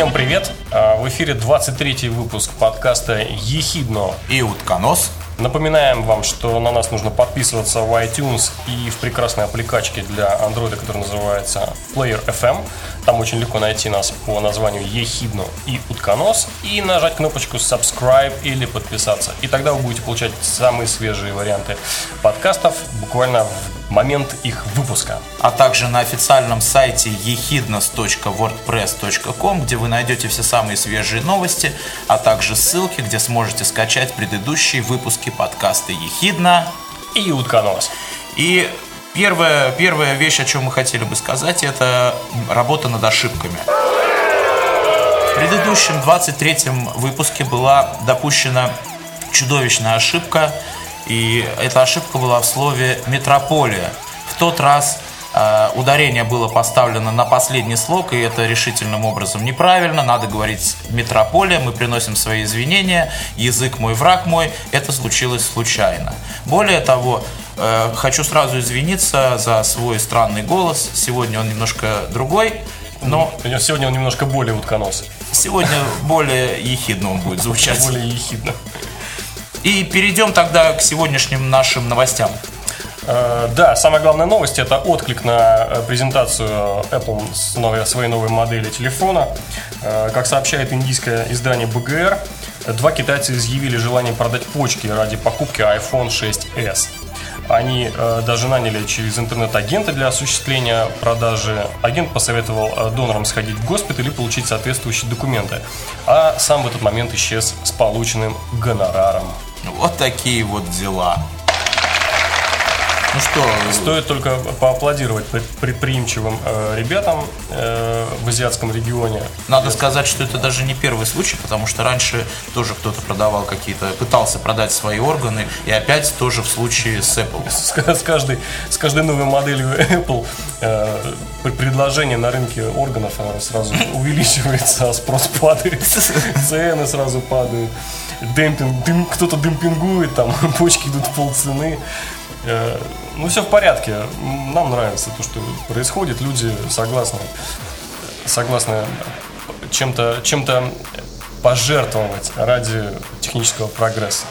Всем привет! А, В эфире 23 выпуск подкаста «Ехидно». И утконос. Напоминаем вам, что на нас нужно подписываться в iTunes и в прекрасной аппликачке для Android, которая называется Player FM. Там очень легко найти нас по названию «Ехидно» и «Утконос» и нажать кнопочку «Subscribe» или «Подписаться». И тогда вы будете получать самые свежие варианты подкастов буквально в момент их выпуска. А также на официальном сайте ехиднос.wordpress.com, где вы найдете все самые свежие новости, а также ссылки, где сможете скачать предыдущие выпуски подкаста «Ехидна». И «Утконос». И первая, первая вещь, о чем мы хотели бы сказать, это работа над ошибками. В предыдущем 23-м выпуске была допущена чудовищная ошибка, и эта ошибка была в слове «метрополия». В тот раз э, ударение было поставлено на последний слог, и это решительным образом неправильно. Надо говорить «метрополия», мы приносим свои извинения, язык мой, враг мой, это случилось случайно. Более того, э, хочу сразу извиниться за свой странный голос. Сегодня он немножко другой, но Сегодня он немножко более утконос. сегодня более ехидно он будет звучать. Более ехидно. И перейдем тогда к сегодняшним нашим новостям. Э, Да, самая главная новость это отклик на э, презентацию Apple с новой, своей новой модели телефона. Э, Как сообщает индийское издание BGR, два китайца изъявили желание продать почки ради покупки iPhone 6s. Они даже наняли через интернет агента для осуществления продажи. Агент посоветовал донорам сходить в госпиталь и получить соответствующие документы. А сам в этот момент исчез с полученным гонораром. Вот такие вот дела. Ну что, Стоит только поаплодировать пред- предприимчивым э, ребятам э, в азиатском регионе. надо сказать, что это даже не первый случай, потому что раньше тоже кто-то продавал какие-то, пытался продать свои органы, и опять тоже в случае с Apple. С, с каждой, с каждой новой моделью Apple э, пр- предложение на рынке органов сразу увеличивается, а спрос падает. Цены сразу падают. Демпинг, дым- кто-то демпингует, там почки идут в полцены. Э, ну, все в порядке. Нам нравится то, что происходит. Люди согласны, согласны чем-то чем-то пожертвовать ради технического прогресса.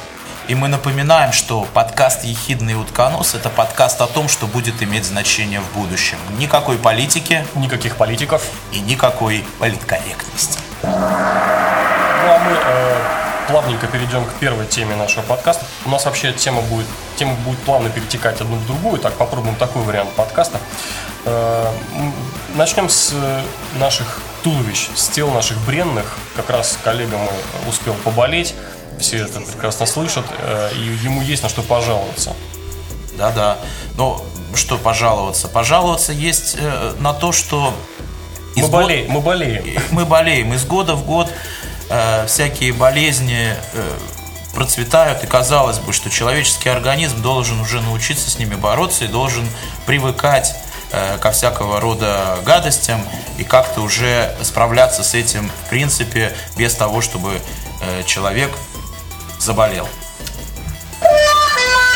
И мы напоминаем, что подкаст «Ехидный утконос» — это подкаст о том, что будет иметь значение в будущем. Никакой политики Никаких политиков. и никакой политкорректности. Ну а мы э, плавненько перейдем к первой теме нашего подкаста. У нас вообще тема будет, тема будет плавно перетекать одну в другую. Так, попробуем такой вариант подкаста. Э, начнем с э, наших туловищ, с тел наших бренных. Как раз коллега мой успел поболеть. Все это прекрасно слышат. э, и ему есть на что пожаловаться. Да-да. Ну, что пожаловаться? Пожаловаться есть на то, что... Мы из год- мы болеем. мы болеем. Из года в год э, всякие болезни э, процветают, и казалось бы, что человеческий организм должен уже научиться с ними бороться и должен привыкать э, ко всякого рода гадостям и как-то уже справляться с этим, в принципе, без того, чтобы человек заболел.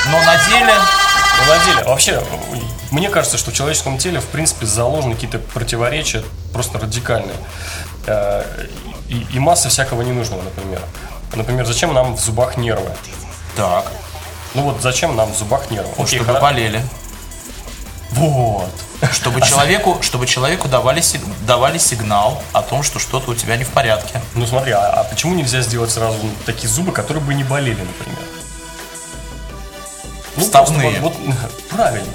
Но на деле Ну, на деле, вообще, мне кажется, что в человеческом теле, в принципе, заложены какие-то противоречия просто радикальные. И, и масса всякого ненужного, например. Например, зачем нам в зубах нервы? так, Ну вот зачем нам в зубах нервы? Окей, чтобы хоро- болели. Вот. Чтобы человеку, чтобы человеку давали, давали сигнал о том, что что-то у тебя не в порядке. Ну смотри, а, а почему нельзя сделать сразу такие зубы, которые бы не болели, например? Ну, Вставные. просто Вот, вот, правильно.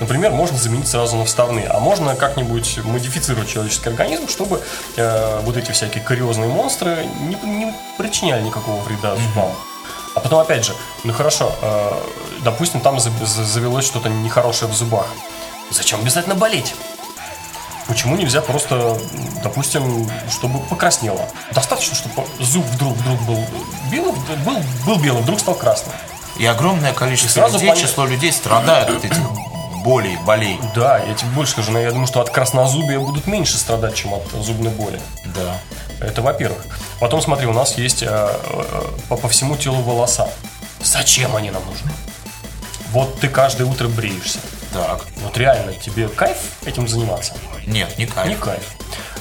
Например, можно заменить сразу на вставные, а можно как-нибудь модифицировать человеческий организм, чтобы э, вот эти всякие кариозные монстры не, не причиняли никакого вреда зубам. А потом, опять же, ну хорошо, э, допустим, там за- за- завелось что-то нехорошее в зубах. Зачем обязательно болеть? Почему нельзя просто, допустим, чтобы покраснело? Достаточно, чтобы зуб вдруг, вдруг был белым, был, был белым, вдруг стал красным. И огромное количество сразу людей, понятно. число людей страдают от этих болей, болей. Да, я тебе больше скажу, но я думаю, что от краснозубия будут меньше страдать, чем от зубной боли. Да. Это во-первых. Потом смотри, у нас есть э, э, по, по всему телу волоса. Зачем они нам нужны? Вот ты каждое утро бреешься. Так. Вот реально, тебе кайф этим заниматься? Нет, не кайф. Не кайф.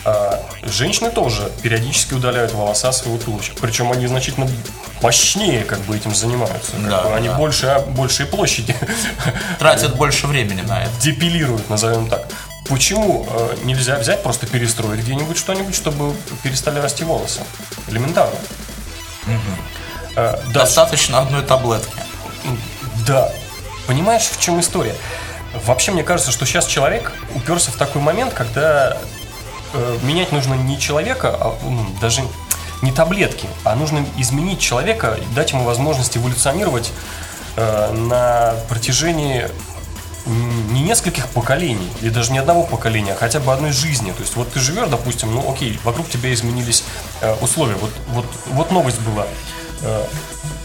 А, женщины тоже периодически удаляют волоса своего туловища. Причем они значительно мощнее как бы этим занимаются. Как Да, бы они да. больше, большие площади Тратят больше времени на это. депилируют, назовем так. Почему э, нельзя взять, просто перестроить где-нибудь что-нибудь, чтобы перестали расти волосы? Элементарно. Э, дальше. Достаточно одной таблетки. Да. Понимаешь, в чем история? Вообще, мне кажется, что сейчас человек уперся в такой момент, когда э, менять нужно не человека, а м, даже не таблетки, а нужно изменить человека, дать ему возможность эволюционировать э, на протяжении не нескольких поколений, или даже не одного поколения, а хотя бы одной жизни. То есть вот ты живешь, допустим, ну окей, вокруг тебя изменились э, условия. Вот, вот, вот новость была. Э,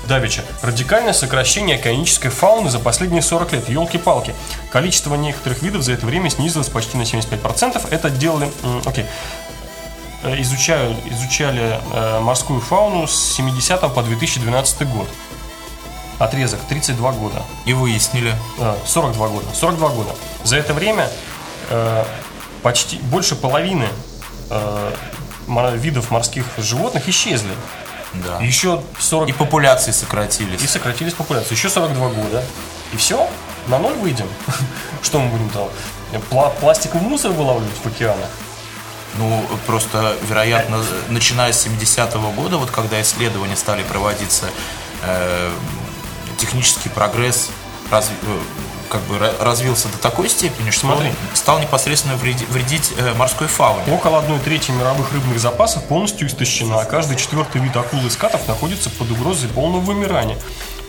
Давича. Радикальное сокращение океанической фауны за последние 40 лет. Елки-палки. Количество некоторых видов за это время снизилось почти на 75%. Это делали... Окей. Э, Изучаю, изучали э, морскую фауну с 70 по 2012 год. Отрезок 32 года. И выяснили. Э, 42 года. 42 года. За это время э, почти больше половины э, видов морских животных исчезли. Да. Еще 40 И популяции сократились. и сократились популяции. Еще 42 года. И все, на ноль выйдем. Что мы будем там? Пла- пластиковый мусор вылавливать в океанах? Ну, просто, вероятно, начиная с 70-го года, вот когда исследования стали проводиться, э, технический прогресс разви- э, как бы ра- развился до такой степени, что Смотри. он стал непосредственно вреди- вредить э, морской фауне. Около одной трети мировых рыбных запасов полностью истощена, а каждый четвертый вид акул и скатов находится под угрозой полного вымирания.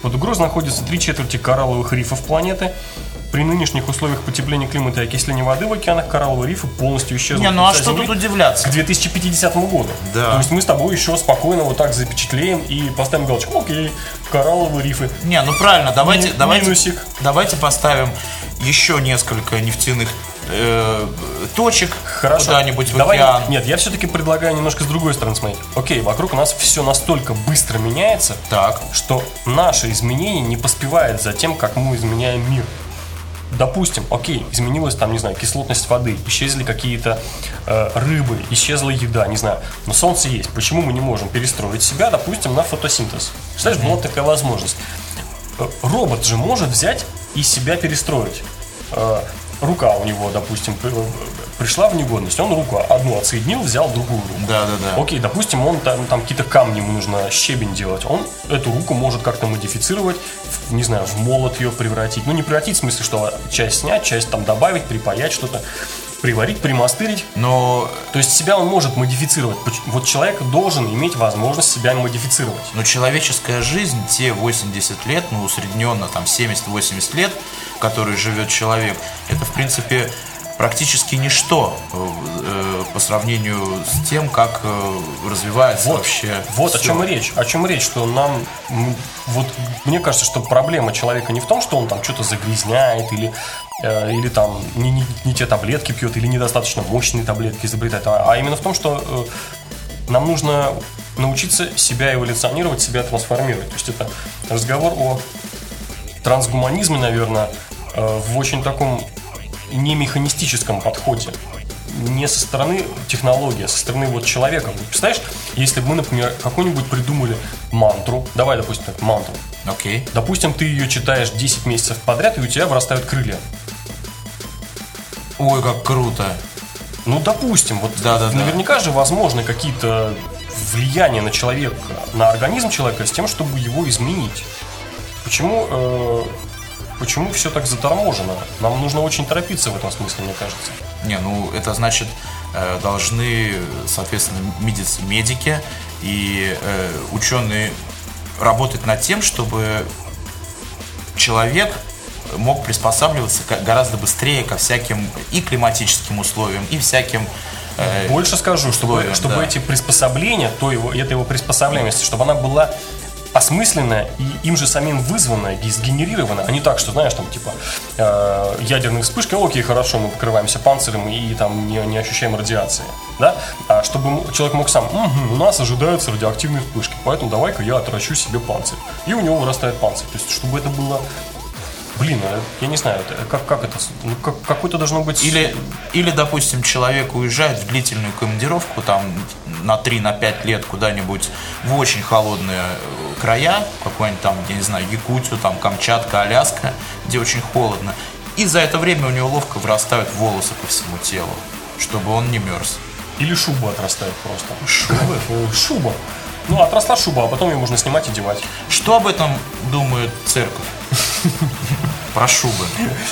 Под угрозой находятся три четверти коралловых рифов планеты. При нынешних условиях потепления климата и окисления воды в океанах коралловые рифы полностью исчезнут. Не, ну а что тут удивляться? К 2050 году. Да. То есть мы с тобой еще спокойно вот так запечатлеем и поставим галочку. Окей, коралловые рифы. Не, ну правильно, давайте, Ми- давайте, минусик. давайте поставим еще несколько нефтяных э, точек Хорошо. куда-нибудь в Давай, океан. Нет, я все-таки предлагаю немножко с другой стороны смотреть. Окей, вокруг нас все настолько быстро меняется, Так. что наше изменение не поспевает за тем, как мы изменяем мир. Допустим, окей, изменилась там, не знаю, кислотность воды, исчезли какие-то э, рыбы, исчезла еда, не знаю. Но солнце есть. Почему мы не можем перестроить себя, допустим, на фотосинтез? Представляешь, была такая возможность. Э, Робот же может взять и себя перестроить. Э, Рука у него, допустим, э, пришла в негодность, он руку одну отсоединил, взял другую руку. Да, да, да. Окей, допустим, он там, там какие-то камни, ему нужно щебень делать. Он эту руку может как-то модифицировать, в, не знаю, в молот ее превратить. Ну, не превратить, в смысле, что часть снять, часть там добавить, припаять что-то, приварить, примастырить. Но, То есть себя он может модифицировать. Вот человек должен иметь возможность себя модифицировать. но человеческая жизнь, те 80 лет, ну, усредненно там 70-80 лет, которые живет человек, это, в принципе, практически ничто э, э, по сравнению с тем, как э, развивается Вот, вообще вот о всё. чем и речь. О чем речь, что нам, вот мне кажется, что проблема человека не в том, что он там что-то загрязняет или или там не, не- не те таблетки пьет, или недостаточно мощные таблетки изобретает, а, а именно в том, что нам нужно научиться себя эволюционировать, себя трансформировать. То есть это разговор о трансгуманизме, наверное, в очень таком не механистическом подходе. Не со стороны технологии, а со стороны вот человека. Представляешь, если бы мы, например, какую-нибудь придумали мантру, давай, допустим, так, мантру. Окей. Допустим, ты ее читаешь 10 месяцев подряд, и у тебя вырастают крылья. Ой, как круто. Ну, допустим, вот Да-да-да. наверняка же возможны какие-то влияния на человека, на организм человека с тем, чтобы его изменить. Почему, э, почему все так заторможено? Нам нужно очень торопиться в этом смысле, мне кажется. Не, ну это значит э, должны, соответственно, медики и э, ученые работать над тем, чтобы человек мог приспосабливаться гораздо быстрее ко всяким и климатическим условиям, и всяким э, Больше скажу, чтобы, условиям, чтобы да. эти приспособления, то его, эта его приспособляемость, чтобы она была осмысленное и им же самим вызванное, сгенерированное, а не так, что, знаешь, там, типа, э, ядерные вспышки, окей, хорошо, мы покрываемся панцирем и там не, не ощущаем радиации, да, а чтобы человек мог сам, угу, у нас ожидаются радиоактивные вспышки, поэтому давай-ка я отращу себе панцирь, и у него вырастает панцирь, то есть, чтобы это было Блин, а я не знаю, это, как, как это, ну, как, какой-то должно быть... Или, или, допустим, человек уезжает в длительную командировку, там, на 3-5 на лет куда-нибудь в очень холодные э, края, какой-нибудь там, я не знаю, Якутию, там, Камчатка, Аляска, где очень холодно. И за это время у него ловко вырастают волосы по всему телу, чтобы он не мерз. Или шуба отрастает просто. Шуба? Шуба. Ну, отросла шуба, а потом ее можно снимать и девать. Что об этом думает церковь? Про шубы.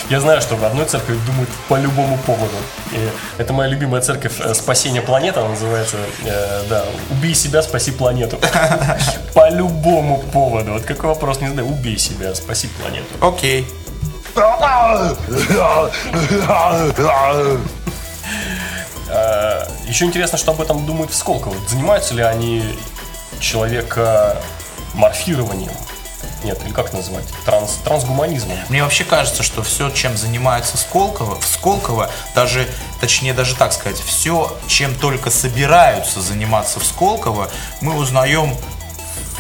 Я знаю, что в одной церкви думают по любому поводу. И это моя любимая церковь э, «Спасение планеты», она называется, э, да, «Убей себя, спаси планету». По любому поводу. Вот какой вопрос, не знаю, убей себя, спаси планету. Окей. Э, Еще интересно, что об этом думают в Сколково. Занимаются ли они человека морфированием? Нет, или как называть? Транс, трансгуманизмом. Мне вообще кажется, что все, чем занимается Сколково, в Сколково, даже, точнее даже так сказать, все, чем только собираются заниматься в Сколково, мы узнаем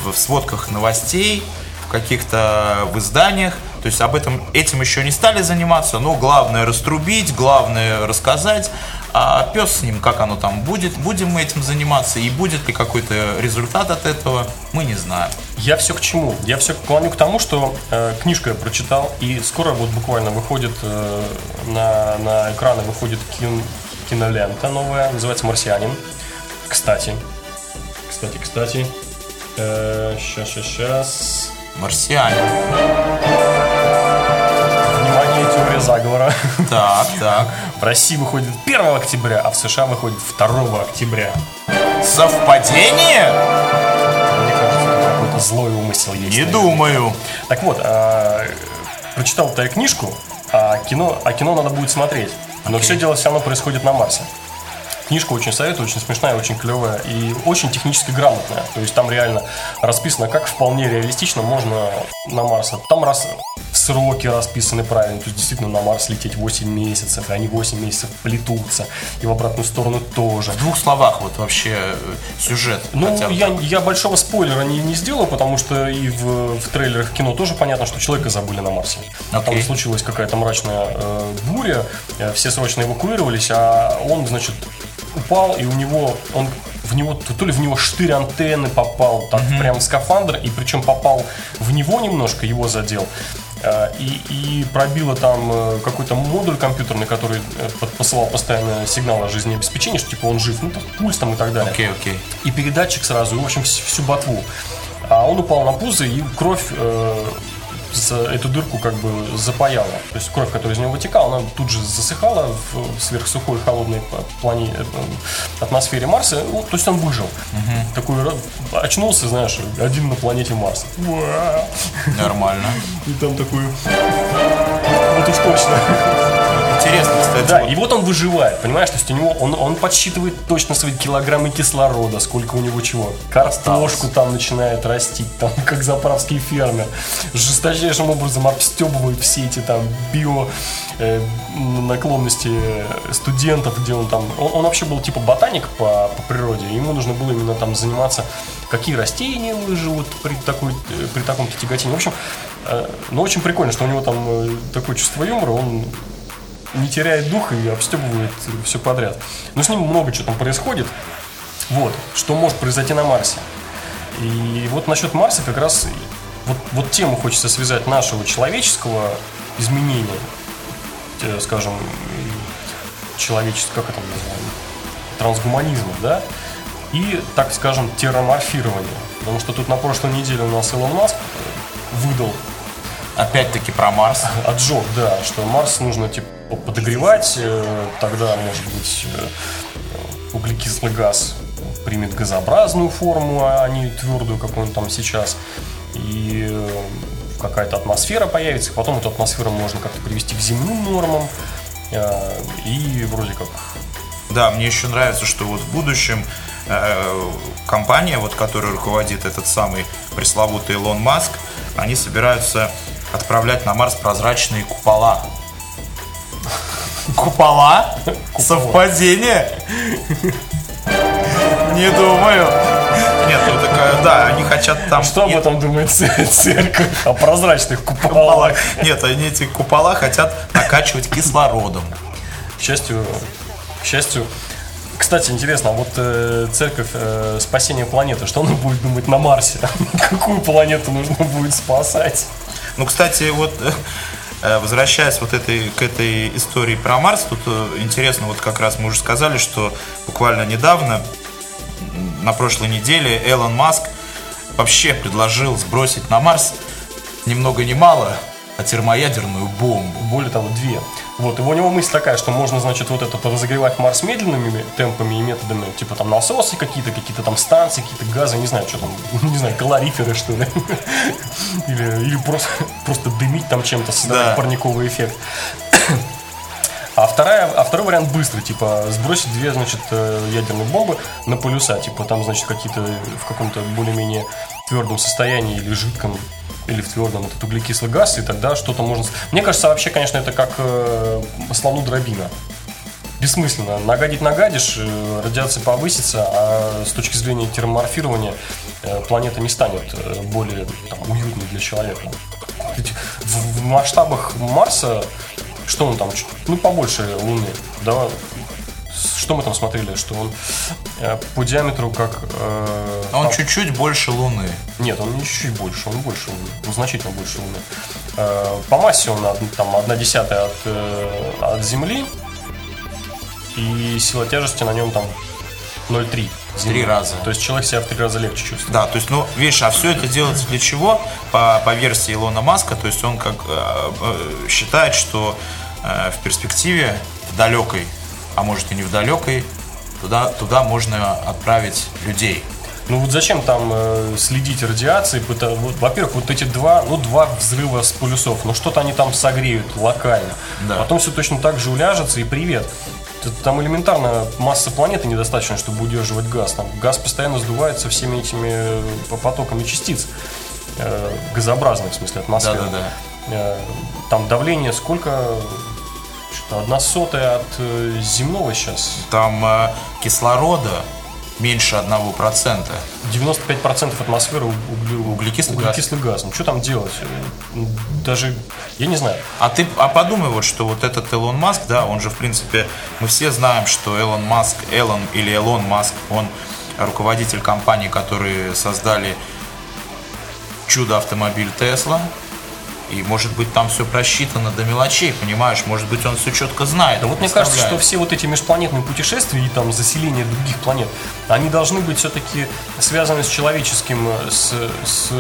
в сводках новостей, в каких-то в изданиях, то есть об этом этим еще не стали заниматься, но главное раструбить, главное рассказать, а пес с ним, как оно там будет, будем мы этим заниматься и будет ли какой-то результат от этого, мы не знаем. Я все к чему? Я все клоню к тому, что э, книжку я прочитал, и скоро вот буквально выходит э, на, на экраны выходит кин, кинолента новая, называется «Марсианин». Кстати, кстати, кстати, э, сейчас, сейчас, сейчас. Марсианин. Теория заговора. Так, так. В России выходит 1 октября, а в США выходит 2 октября. Совпадение? Мне кажется, тут какой-то злой умысел есть. Не наверное. думаю. Так вот, э, прочитал я книжку, а кино, а кино надо будет смотреть. Но Окей. все дело все равно происходит на Марсе. Книжка очень советую, очень смешная, очень клевая и очень технически грамотная. То есть там реально расписано, как вполне реалистично можно на Марс. Там раз сроки расписаны правильно, то есть действительно на Марс лететь 8 месяцев, и они 8 месяцев плетутся, и в обратную сторону тоже. В двух словах вот вообще э, сюжет. Ну, хотя бы я, я большого спойлера не, не сделаю, потому что и в, в трейлерах кино тоже понятно, что человека забыли на Марсе. Там Окей. случилась какая-то мрачная э, буря, все срочно эвакуировались, а он, значит, упал, и у него, он в него, то ли в него штырь антенны попал, так прям в скафандр, и причем попал в него немножко, его задел. Э, И, и пробило там э, какой-то модуль компьютерный, который э, посылал постоянно сигнал о жизнеобеспечении, что типа он жив, ну, там, пульс там и так далее Окей, окей. и передатчик сразу, и, в общем, вс- всю ботву. А он упал на пузо, и кровь э, эту дырку как бы запаяла. То есть кровь, которая из него вытекала, она тут же засыхала в сверхсухой холодной плане, э, атмосфере Марса. Ну, то есть он выжил. Такой ра- очнулся, знаешь, один на планете Марс. Нормально. И там такой... Вот уж точно. Интересно, кстати. Да, вот и вот он выживает, понимаешь? То есть у него он, он подсчитывает точно свои килограммы кислорода, сколько у него чего. Картошку там начинает растить, там, как заправский фермер. Жесточайшим образом обстебывает все эти там био э, наклонности студентов, где он там. Он, он вообще был типа ботаник по, по природе. Ему нужно было именно там заниматься, какие растения выживут при, такой, э, при таком тяготении. В общем, э, ну очень прикольно, что у него там э, такое чувство юмора, он не теряет духа и обстебывает все подряд. Но с ним много чего там происходит. Вот, что может произойти на Марсе. И вот насчет Марса как раз вот, вот тему хочется связать нашего человеческого изменения, э, скажем, человеческого, как это называем, трансгуманизма, да, и, так скажем, терраморфирования. Потому что тут на прошлой неделе у нас Илон Маск выдал Опять-таки про Марс. отжег, да, что Марс нужно типа подогревать, э, тогда, может быть, э, углекислый газ примет газообразную форму, а не твердую, как он там сейчас. И э, какая-то атмосфера появится, потом эту атмосферу можно как-то привести к земным нормам. И вроде как Да, мне еще нравится, что вот в будущем компания, вот, которая руководит этот самый пресловутый Илон Маск, они собираются отправлять на Марс прозрачные купола. Купола? Совпадение? Не думаю. Нет, ну так, да, они хотят там... Что об этом думает церковь? О прозрачных куполах. Нет, они эти купола хотят накачивать кислородом. К счастью, к счастью, кстати, интересно, вот э, церковь э, спасения планеты, что она будет думать на Марсе? Какую планету нужно будет спасать? Ну, кстати, вот э, возвращаясь вот этой, к этой истории про Марс, тут э, интересно, вот как раз мы уже сказали, что буквально недавно, на прошлой неделе, Элон Маск вообще предложил сбросить на Марс ни много ни мало, а термоядерную бомбу. Более того, две. Вот, и у него мысль такая, что можно, значит, вот это разогревать Марс медленными темпами и методами, типа там насосы какие-то, какие-то там станции, какие-то газы, не знаю, что там, не знаю, калориферы, что ли. Или, или просто, просто дымить там чем-то, создавать Да. парниковый эффект. А, вторая, а второй вариант быстрый, типа сбросить две, значит, э, ядерные бомбы на полюса, типа там, значит, какие-то в каком-то более-менее твердом состоянии или жидком, или в твердом этот углекислый газ, и тогда что-то можно... Мне кажется, вообще, конечно, это как э, слону дробина. Бессмысленно. Нагадить нагадишь, э, радиация повысится, а с точки зрения термоморфирования э, планета не станет э, более там, уютной для человека. Ведь в, масштабах Марса, что он там, ну, побольше Луны, да, что мы там смотрели, что он э, по диаметру как... э, Он там- чуть-чуть больше Луны. нет, он не чуть-чуть больше, он больше Луны, ну, значительно больше Луны. Э, По массе он там одна десятая от, э, от Земли, и сила тяжести на нем там 0,3. Земли. Три раза. То есть человек себя в три раза легче чувствует. Да, то есть, ну, видишь, а все это делается для чего? По, по версии Илона Маска, то есть он как э, э, считает, что э, в перспективе, далекой, а может и не в далекой, туда, туда можно отправить людей. Ну вот зачем там э, следить вот, Во-первых, вот эти два, ну два взрыва с полюсов, ну что-то они там согреют локально. Да. Потом все точно так же уляжется и привет. Там элементарно масса планеты недостаточно, чтобы удерживать газ. Там газ постоянно сдувается всеми этими э, потоками частиц. э, газообразных, в смысле, атмосферы. Да-да-да. Э, Там давление сколько? Что-то одна сотая от э, земного сейчас. Там э, кислорода меньше 1%. 95% атмосферы уг- углю- Углекислый газ. углекислый газ. Ну что там делать? Даже, я не знаю. А ты а подумай вот, что вот этот Илон Маск, да, он же в принципе, мы все знаем, что Элон Маск, Элон или Элон Маск, он руководитель компании, которые создали чудо-автомобиль Тесла. И может быть там все просчитано до мелочей, понимаешь? Может быть он все четко знает. Да вот мне кажется, что все вот эти межпланетные путешествия и там заселение других планет, они должны быть все-таки связаны с человеческим, э, с, с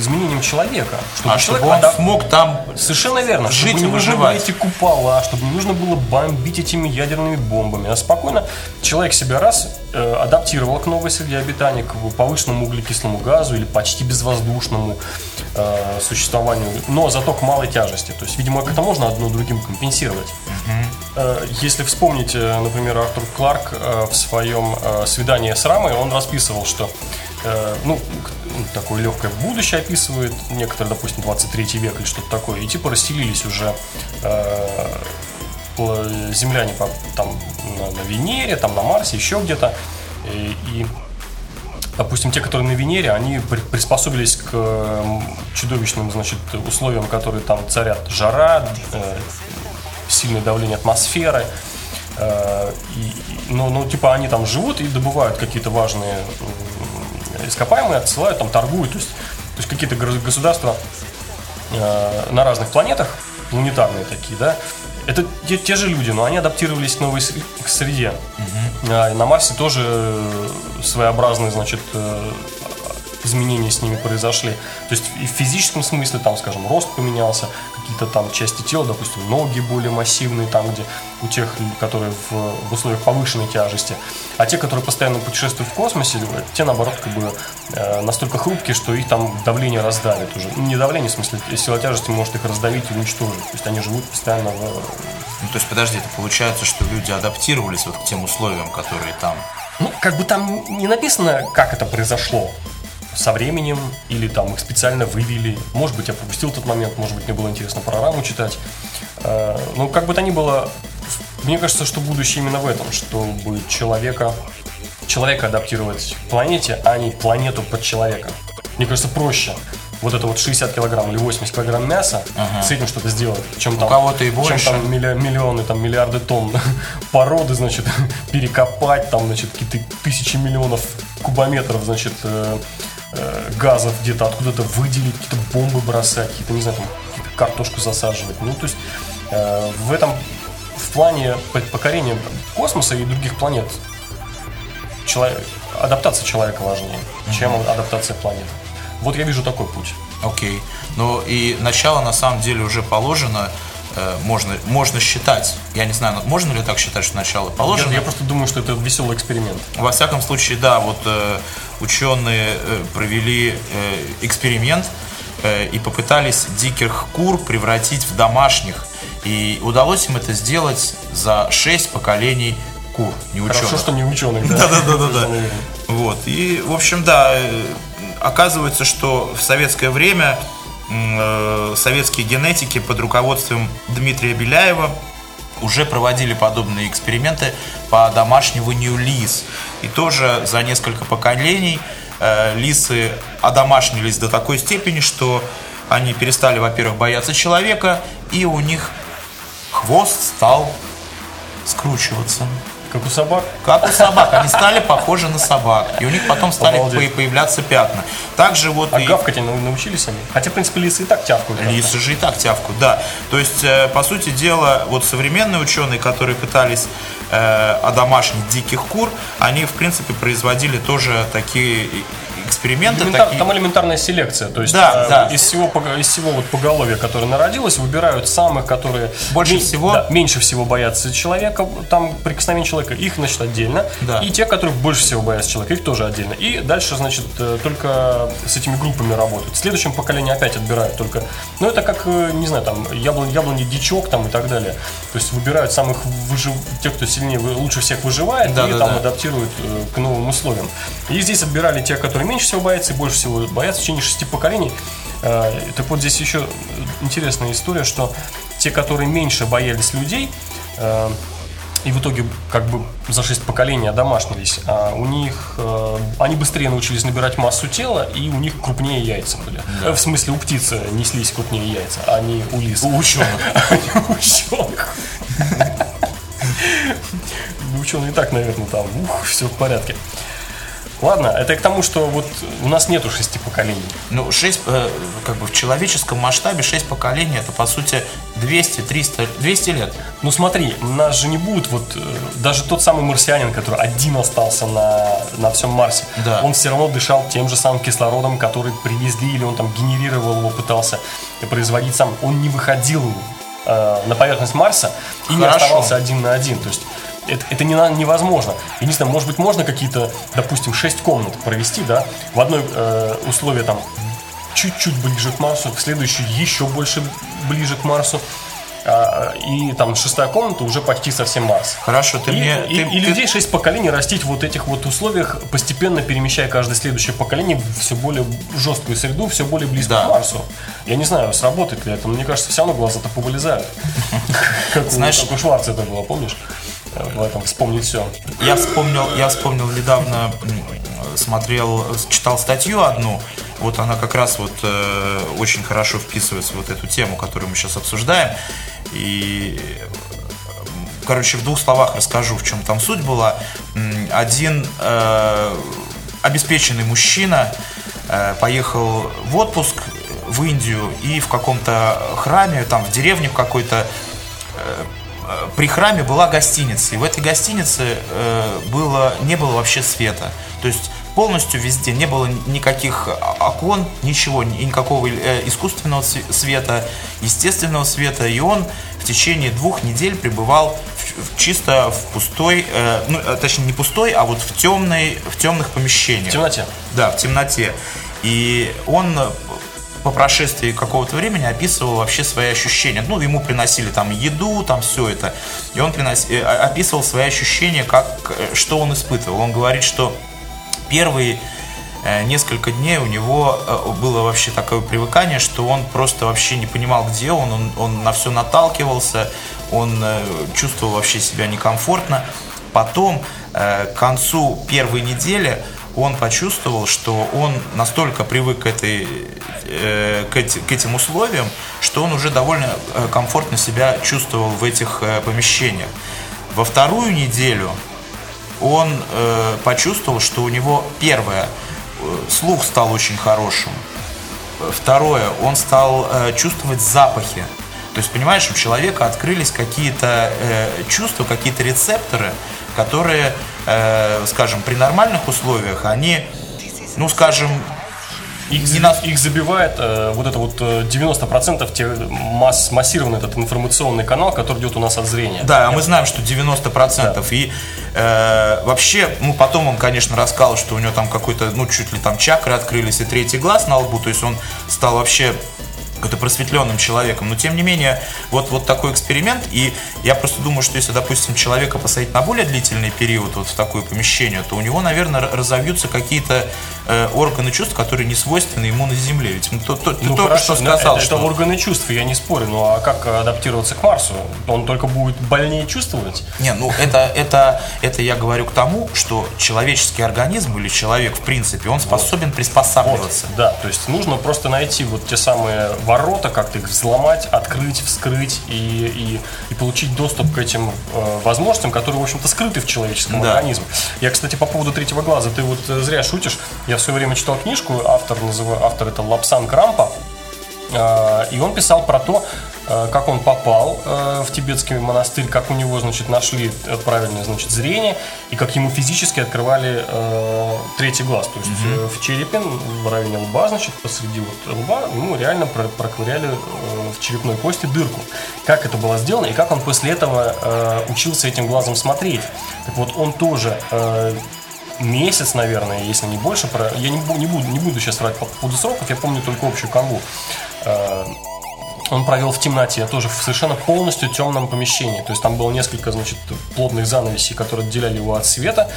изменением человека. А чтобы человек он адап- смог там Совершенно верно. Жить чтобы не нужно было выживать. эти купола, чтобы не нужно было бомбить этими ядерными бомбами. А спокойно человек себя раз э, адаптировал к новой среде обитания, к повышенному углекислому газу или почти безвоздушному э, существованию, но зато к малой тяжести. То есть, видимо, это можно одно другим компенсировать. Э, Если вспомнить, э, например, Артур Кларк э, в своем э, свидании с Рамой, он расписывал, что э, ну, ну, такое легкое будущее описывает, некоторые, допустим, 23 век или что-то такое, и типа расселились уже э, земляне там на, на Венере, там на Марсе, еще где-то, и, и допустим, те, которые на Венере, они при- приспособились к э, чудовищным, значит, условиям, которые там царят. Жара, э, сильное давление атмосферы. э, и, ну, ну, типа, они там живут и добывают какие-то важные ископаемые, отсылают, там торгуют. То есть, то есть какие-то гос- государства э, на разных планетах, планетарные такие, да, это те, те же люди, но они адаптировались к новой к среде. А, и на Марсе тоже э, своеобразные, значит, э, изменения с ними произошли. То есть и в физическом смысле, там, скажем, рост поменялся, какие-то там части тела, допустим, ноги более массивные, там, где у тех, которые в, в условиях повышенной тяжести. А те, которые постоянно путешествуют в космосе, те, наоборот, как бы э, настолько хрупкие, что их там давление раздавит уже. Ну, не давление, в смысле, сила тяжести может их раздавить и уничтожить. То есть они живут постоянно в, Ну, то есть, подожди, это получается, что люди адаптировались вот к тем условиям, которые там. Ну, как бы там не написано, как это произошло со временем, или там их специально вывели. Может быть, я пропустил тот момент, может быть, мне было интересно программу читать. Э, ну, как бы то ни было, мне кажется, что будущее именно в этом, чтобы человека, человека адаптировать к планете, а не планету под человека. Мне кажется, проще вот это вот 60 килограмм или 80 килограмм мяса, ага. с этим что-то сделать, чем там, кого-то и больше. чем там миллионы, там миллиарды тонн породы, значит, перекопать, там, значит, какие-то тысячи миллионов кубометров, значит, э, газов где-то откуда-то выделить, какие-то бомбы бросать, какие-то, не знаю, там, какие-то картошку засаживать. Ну, то есть э, в этом, в плане покорения космоса и других планет человек, адаптация человека важнее, чем адаптация планеты. Вот я вижу такой путь. Окей. Ну и начало на самом деле уже положено. Э, можно, можно считать, я не знаю, можно ли так считать, что начало положено? Я, я просто думаю, что это веселый эксперимент. Во всяком случае, да, вот э, ученые э, провели э, эксперимент э, и попытались диких кур превратить в домашних. И удалось им это сделать за 6 поколений кур, не ученых. Хорошо, что не ученых, да. Да-да-да. Вот. И, в общем, да, э, оказывается, что в советское время советские генетики под руководством Дмитрия Беляева уже проводили подобные эксперименты по домашниванию лис. И тоже за несколько поколений э, лисы одомашнились до такой степени, что они перестали, во-первых, бояться человека, и у них хвост стал скручиваться. Как у собак? Как у собак. Они стали похожи на собак. И у них потом стали Обалдеть. появляться пятна. Также вот а и... гавкать они научились они? Хотя, в принципе, лисы и так тявкают. Лисы же и так тявкают, да. То есть, э, по сути дела, вот современные ученые, которые пытались э, одомашнить диких кур, они, в принципе, производили тоже такие эксперименты. Элементар, такие. Там элементарная селекция. То есть да, э, да. из всего, из всего вот поголовья, которое народилось, выбирают самых, которые больше ми- всего да, меньше всего боятся человека, там прикосновение человека, их, значит, отдельно. Да. И те, которые больше всего боятся человека, их тоже отдельно. И дальше, значит, э, только с этими группами работают. В следующем поколении опять отбирают только. Ну, это как, э, не знаю, там, яблони, яблони дичок там и так далее. То есть выбирают самых выжив... тех, кто сильнее, лучше всех выживает, да, и да, там да. адаптируют к новым условиям. И здесь отбирали те, которые меньше всего боятся и больше всего боятся в течение шести поколений. Э, так вот здесь еще интересная история, что те, которые меньше боялись людей, э, и в итоге как бы за шесть поколений одомашнились, а у них э, они быстрее научились набирать массу тела, и у них крупнее яйца были. Да. В смысле, у птицы неслись крупнее яйца, а не у лис. У ученых. У ученых. Ученые и так, наверное, там, ух, все в порядке. Ладно, это к тому, что вот у нас нету шести поколений. Ну, шесть, э, как бы в человеческом масштабе шесть поколений, это, по сути, 200, 300, 200 лет. Ну, смотри, нас же не будет вот, э, даже тот самый марсианин, который один остался на, на всем Марсе, да. он все равно дышал тем же самым кислородом, который привезли, или он там генерировал его, пытался производить сам. Он не выходил э, на поверхность Марса и Хорошо. не оставался один на один. То есть это, это не, невозможно. Знаю, может быть, можно какие-то, допустим, 6 комнат провести, да, в одной э, условии там чуть-чуть ближе к Марсу, в следующей еще больше ближе к Марсу. А, и там шестая комната уже почти совсем Марс. Хорошо, ты и, мне... И, ты, и людей шесть поколений растить в вот этих вот условиях, постепенно перемещая каждое следующее поколение в все более жесткую среду, все более близко да. к Марсу. Я не знаю, сработает ли это, но мне кажется, все равно глаза-то повылезают. Как у Шварца это было, помнишь? В этом вспомнить все. Я вспомнил, я вспомнил недавно, смотрел, читал статью одну, вот она как раз вот э, очень хорошо вписывается в вот эту тему, которую мы сейчас обсуждаем. И, короче, в двух словах расскажу, в чем там суть была. Один э, обеспеченный мужчина э, поехал в отпуск в Индию и в каком-то храме, там в деревне в какой-то э, Э, при храме была гостиница, и в этой гостинице э, было, не было вообще света. То есть полностью везде не было никаких окон, ничего, никакого э, искусственного света, естественного света, и он в течение двух недель пребывал в, чисто в пустой, ну, точнее не пустой, а вот в темной, в темных помещениях. В темноте. Да, в темноте. И он по прошествии какого-то времени описывал вообще свои ощущения. Ну, ему приносили там еду, там все это. И он принос... Э, описывал свои ощущения, как, э, что он испытывал. Он говорит, что первые э, несколько дней у него было вообще такое привыкание, что он просто вообще не понимал, где он, он, он на все наталкивался, он чувствовал вообще себя некомфортно. Потом, к концу первой недели, он почувствовал, что он настолько привык к, этой, э, к, эти, к этим условиям, что он уже довольно э, комфортно себя чувствовал в этих э, помещениях. Во вторую неделю он почувствовал, что у него первое, слух стал очень хорошим. Второе, он стал чувствовать запахи. То есть, понимаешь, у человека открылись какие-то чувства, какие-то рецепторы, которые, э, скажем, при нормальных условиях, они, ну, скажем, их, не нас... их забивает э, вот это вот 90% э, те, масс, массированный этот информационный канал, который идет у нас от зрения. Да, а мы знаем, что 90%. Да. И э, вообще, ну потом он, конечно, рассказал, что у него там какой-то, ну чуть ли там чакры открылись и третий глаз на лбу, то есть он стал вообще какой-то просветленным человеком. Но тем не менее, вот, вот такой эксперимент. И я просто думаю, что если, допустим, человека посадить на более длительный период вот в такое помещение, то у него, наверное, разовьются какие-то э, органы чувств, которые не свойственны ему на Земле. Ведь то, то, ну, ты только что сказал, это, что... Это органы чувств, я не спорю. Ну а как адаптироваться к Марсу? Он только будет больнее чувствовать? Не, ну это, это, это я говорю к тому, что человеческий организм или человек, в принципе, он способен вот. приспосабливаться. Вот, да, то есть нужно просто найти вот те самые ворота, как-то их взломать, открыть, вскрыть и, и, и получить доступ к этим э, возможностям, которые, в общем-то, скрыты в человеческом да. организме. Я, кстати, по поводу третьего глаза, ты вот э, зря шутишь. Я в свое время читал книжку, автор, называю, автор это Лапсан Крампа, и он писал про то, Э, как он попал э, в тибетский монастырь, как у него, значит, нашли правильное, значит, зрение, и как ему физически открывали э, третий глаз. То есть mm-hmm. в черепе, в районе лба, значит, посреди вот лба, ему реально проковыряли в черепной кости дырку. Как это было сделано, и как он после этого учился этим глазом смотреть. Так вот, он тоже месяц, наверное, если не больше, про... я не, не, буду, не буду сейчас врать по поводу сроков, я помню только общую канву он провел в темноте, тоже в совершенно полностью темном помещении. То есть там было несколько, значит, плотных занавесей, которые отделяли его от света.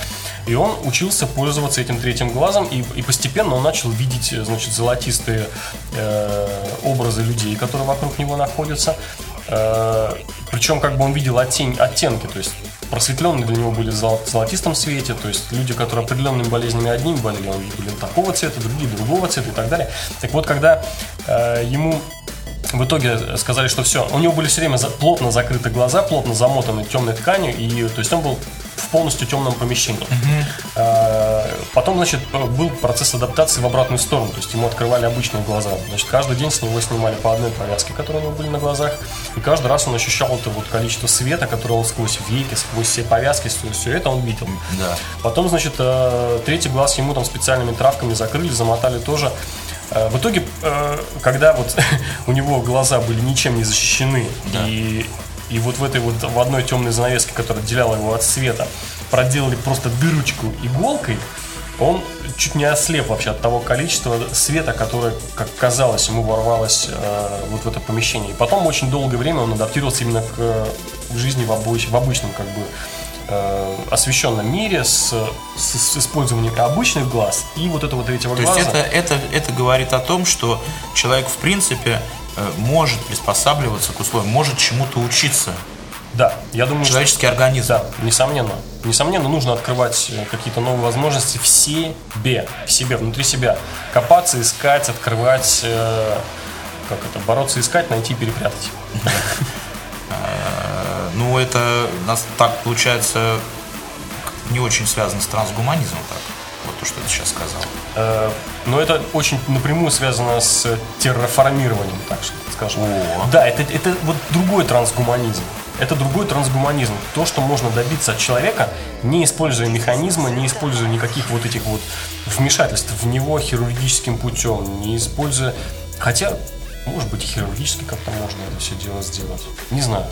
И он учился пользоваться этим третьим глазом, и, и постепенно он начал видеть, значит, золотистые э, образы людей, которые вокруг него находятся. Э, причем как бы он видел оттень, оттенки, то есть просветленные для него были в золотистом свете, то есть люди, которые определенными болезнями одними болели, они были такого цвета, другие другого цвета и так далее. Так вот, когда э, ему в итоге сказали, что все. У него были все время плотно закрыты глаза, плотно замотаны темной тканью, и то есть он был полностью темном помещении. Mm-hmm. Потом, значит, был процесс адаптации в обратную сторону, то есть ему открывали обычные глаза. Значит, каждый день с него снимали по одной повязке, которые у него были на глазах, и каждый раз он ощущал это вот количество света, которое сквозь веки, сквозь все повязки, все это он видел. Да. Потом, значит, э, третий глаз ему там специальными травками закрыли, замотали тоже. Э, в итоге, э, когда вот у него глаза были ничем не защищены, да. и, и вот в этой вот в одной темной занавеске, которая отделяла его от света, проделали просто дырочку иголкой, он чуть не ослеп вообще от того количества света, которое, как казалось, ему ворвалось э, вот в это помещение. И потом очень долгое время он адаптировался именно к, к жизни в, обыч, в обычном как бы э, освещенном мире с, с, с использованием обычных глаз и вот этого третьего То глаза. есть это, это, это говорит о том, что человек в принципе э, может приспосабливаться к условиям, может чему-то учиться. Да, я думаю, человеческий что, организм. Да, несомненно. Несомненно, нужно открывать э, какие-то новые возможности в себе, в себе, внутри себя. Копаться, искать, открывать, э, как это, бороться, искать, найти, перепрятать. Ну, это нас так получается не очень связано с трансгуманизмом, так. То, что ты сейчас сказал. Э, но это очень напрямую связано с терраформированием, так скажем. О. Да, это, это вот другой трансгуманизм. Это другой трансгуманизм. То, что можно добиться от человека, не используя механизма, не используя никаких вот этих вот вмешательств в него хирургическим путем, не используя... Хотя, может быть, хирургически как-то можно это все дело сделать. Не знаю.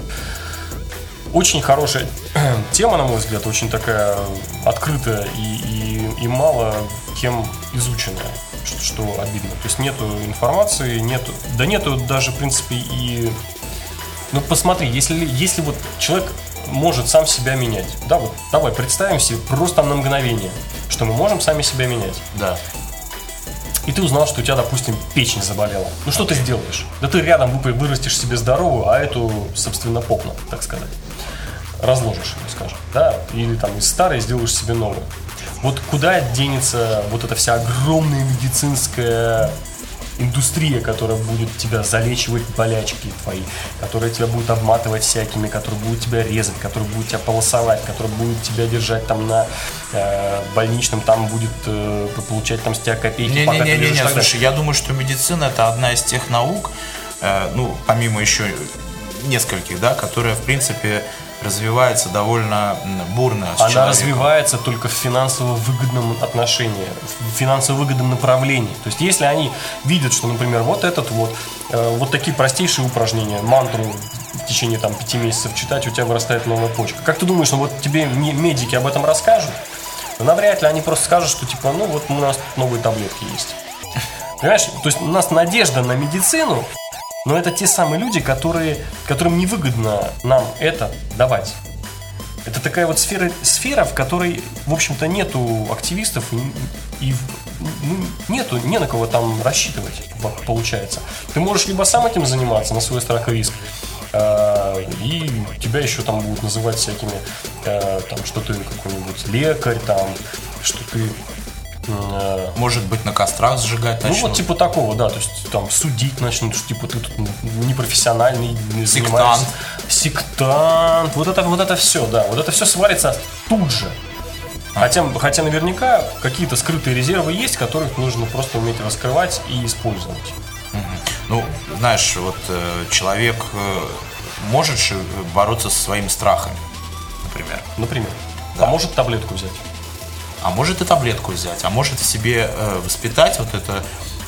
Очень хорошая тема, на мой взгляд, очень такая открытая и, и, и мало кем изученная, что, что обидно. То есть нету информации, нету, да нету даже, в принципе, и... Ну, посмотри, если, если вот человек может сам себя менять, да, вот давай представим себе просто на мгновение, что мы можем сами себя менять. Да. И ты узнал, что у тебя, допустим, печень заболела. Ну что ты сделаешь? Да ты рядом вырастешь себе здоровую, а эту, собственно, попну, так сказать. Разложишь ее, скажем. Да? Или там из старой сделаешь себе новую. Вот куда денется вот эта вся огромная медицинская индустрия, которая будет тебя залечивать болячки твои, которая тебя будет обматывать всякими, которая будет тебя резать, которая будет тебя полосовать, которая будет тебя держать там на э, больничном, там будет э, получать там с тебя копейки. Не, не, не, не, не, слушай, я думаю, что медицина это одна из тех наук, э, ну, помимо еще нескольких, да, которая, в принципе, развивается довольно бурно. Она человеком. развивается только в финансово выгодном отношении, в финансово выгодном направлении. То есть, если они видят, что, например, вот этот вот, э, вот такие простейшие упражнения, мантру в течение там пяти месяцев читать, у тебя вырастает новая почка. Как ты думаешь, ну вот тебе медики об этом расскажут? навряд ли они просто скажут, что типа, ну вот у нас новые таблетки есть. Понимаешь, то есть у нас надежда на медицину но это те самые люди, которые, которым невыгодно нам это давать. Это такая вот сфера, сфера, в которой, в общем-то, нету активистов и, и ну, нету, не на кого там рассчитывать, получается. Ты можешь либо сам этим заниматься на свой страх и риск, э, и тебя еще там будут называть всякими, э, там, что ты какой-нибудь лекарь, там, что ты Может быть, на кострах сжигать начнут? Ну, вот типа такого, да, то есть там судить начнут, что типа ты тут непрофессиональный, не Сектант. Сектант. Вот это, вот это все, да, вот это все сварится тут же. Хотя, хотя наверняка какие-то скрытые резервы есть, которых нужно просто уметь раскрывать и использовать. Ну, знаешь, вот э, человек э, может бороться со своими страхами, например. Например. Да. А может таблетку взять а может и таблетку взять, а может в себе э, воспитать вот это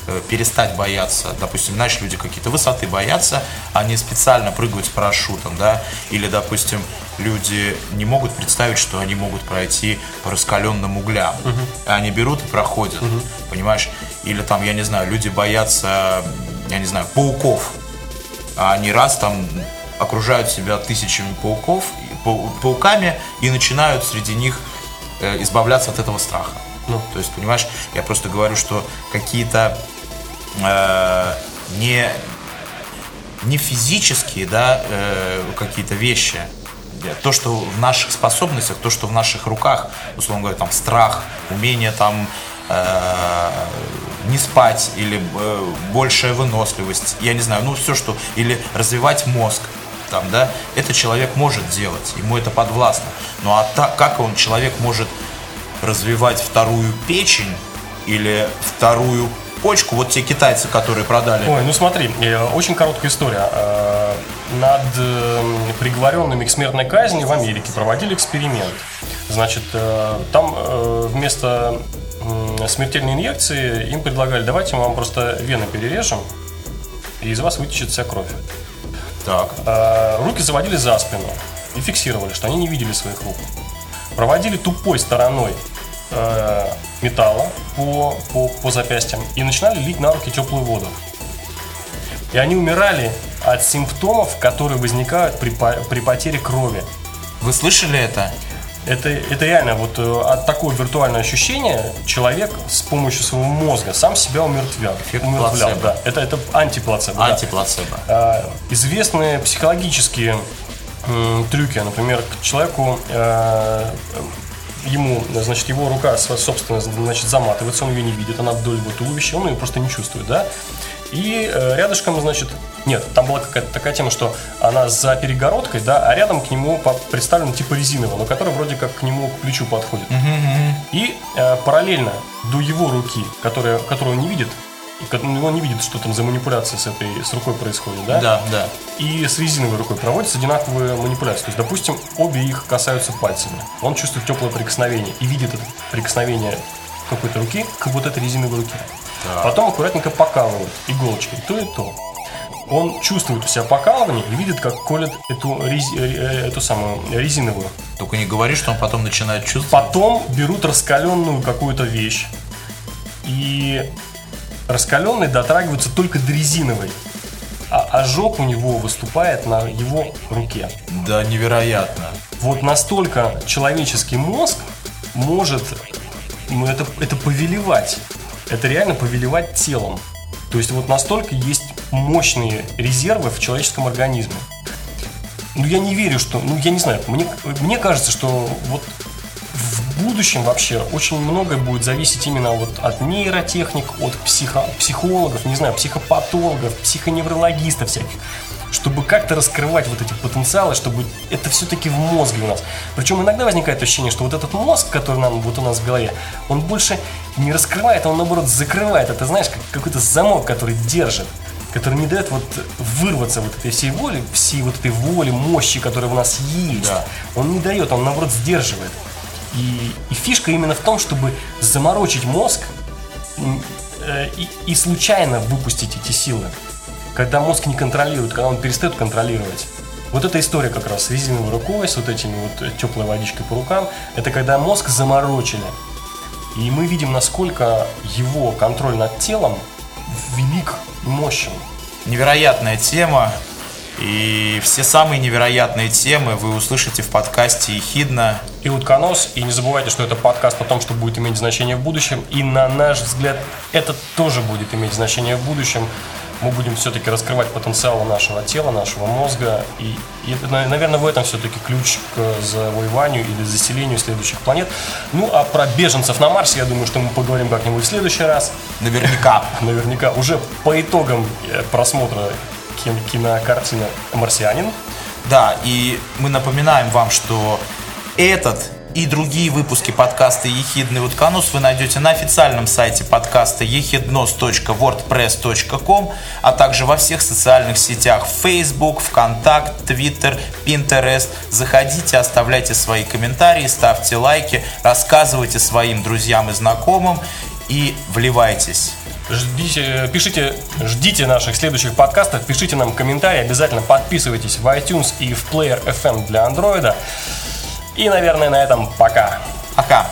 э, перестать бояться, допустим, знаешь, люди какие-то высоты боятся, они специально прыгают с парашютом, да, или, допустим, люди не могут представить, что они могут пройти по раскаленным углям, угу. они берут и проходят, угу. понимаешь, или там, я не знаю, люди боятся, я не знаю, пауков, а они раз там окружают себя тысячами пауков, пауками и начинают среди них избавляться от этого страха. Ну, то есть, понимаешь, я просто говорю, что какие-то э, не, не физические, да, э, какие-то вещи, то, что в наших способностях, то, что в наших руках, условно говоря, там страх, умение там э, не спать или э, большая выносливость, я не знаю, ну все что, или развивать мозг, там, да, это человек может делать, ему это подвластно. Ну а так, как он, человек, может развивать вторую печень или вторую почку, вот те китайцы, которые продали. Ой, ну смотри, э, очень короткая история. Э, над э, приговоренными к смертной казни в Америке проводили эксперимент. Значит, там вместо смертельной инъекции им предлагали, давайте мы вам просто вены перережем, и из вас вытечет вся кровь. Так. Э, руки заводили за спину и фиксировали, что они не видели своих рук. Проводили тупой стороной э, металла по, по, по запястьям и начинали лить на руки теплую воду. И они умирали от симптомов, которые возникают при, при потере крови. Вы слышали это? Это, это реально вот э, от такого виртуального ощущения человек с помощью своего мозга сам себя умертвлял. Эффект умертвлял, плацебо. да. Это, это антиплацебо. Антиплацебо. Да. Известные психологические трюки, например, к человеку э, ему, значит, его рука, собственно, значит, заматывается, он ее не видит, она вдоль его туловища, он ее просто не чувствует, да? И э, рядышком, значит, нет, там была какая-то такая тема, что она за перегородкой, да, а рядом к нему представлен типа резинового, но который вроде как к нему к плечу подходит. И э, параллельно до его руки, которая, которую он не видит, ну, он не видит, что там за манипуляция с этой с рукой происходит, да? Да, да. И с резиновой рукой проводятся одинаковые манипуляции. То есть, допустим, обе их касаются пальцами. Он чувствует теплое прикосновение и видит это прикосновение какой-то руки к вот этой резиновой руке. Да. Потом аккуратненько покалывают иголочкой то и то. он чувствует у себя покалывание и видит, как колет эту, рез... Э, эту самую резиновую. Только не говори, что он потом начинает чувствовать. Потом берут раскаленную какую-то вещь. И раскаленные дотрагиваются только до резиновой. А ожог у него выступает на его руке. Да, невероятно. Вот настолько человеческий мозг может ну, это, это повелевать. Это реально повелевать телом. То есть вот настолько есть мощные резервы в человеческом организме. Ну, я не верю, что... Ну, я не знаю. Мне, мне кажется, что вот в будущем вообще очень многое будет зависеть именно вот от нейротехник, от психо, психологов, не знаю, психопатологов, психоневрологистов всяких чтобы как-то раскрывать вот эти потенциалы, чтобы это все-таки в мозге у нас. Причем иногда возникает ощущение, что вот этот мозг, который нам вот у нас в голове, он больше не раскрывает, он наоборот закрывает. Это знаешь, как какой-то замок, который держит который не дает вот вырваться вот этой всей воли, всей вот этой воли, мощи, которая у нас есть. Да. Он не дает, он наоборот сдерживает. И, и фишка именно в том, чтобы заморочить мозг э, и, и случайно выпустить эти силы когда мозг не контролирует, когда он перестает контролировать. Вот эта история как раз с резиновой рукой, с вот этими вот теплой водичкой по рукам, это когда мозг заморочили. И мы видим, насколько его контроль над телом велик и мощен. Невероятная тема. И все самые невероятные темы вы услышите в подкасте «Ехидна». И «Утконос». И не забывайте, что это подкаст о том, что будет иметь значение в будущем. И на наш взгляд, это тоже будет иметь значение в будущем мы будем все-таки раскрывать потенциал нашего тела, нашего мозга. И, и наверное, в этом все-таки ключ к завоеванию или заселению следующих планет. Ну, а про беженцев на Марсе, я думаю, что мы поговорим как-нибудь в следующий раз. Наверняка. Наверняка. Уже по итогам э, просмотра кинокартины «Марсианин». Да, и мы напоминаем вам, что этот и другие выпуски подкаста «Ехидный утконос» вы найдете на официальном сайте подкаста ехиднос.wordpress.com, а также во всех социальных сетях Facebook, ВКонтакт, Twitter, Pinterest. Заходите, оставляйте свои комментарии, ставьте лайки, рассказывайте своим друзьям и знакомым и вливайтесь. Ждите, пишите, ждите наших следующих подкастов, пишите нам комментарии, обязательно подписывайтесь в iTunes и в Player FM для Android. И, наверное, на этом пока. Пока.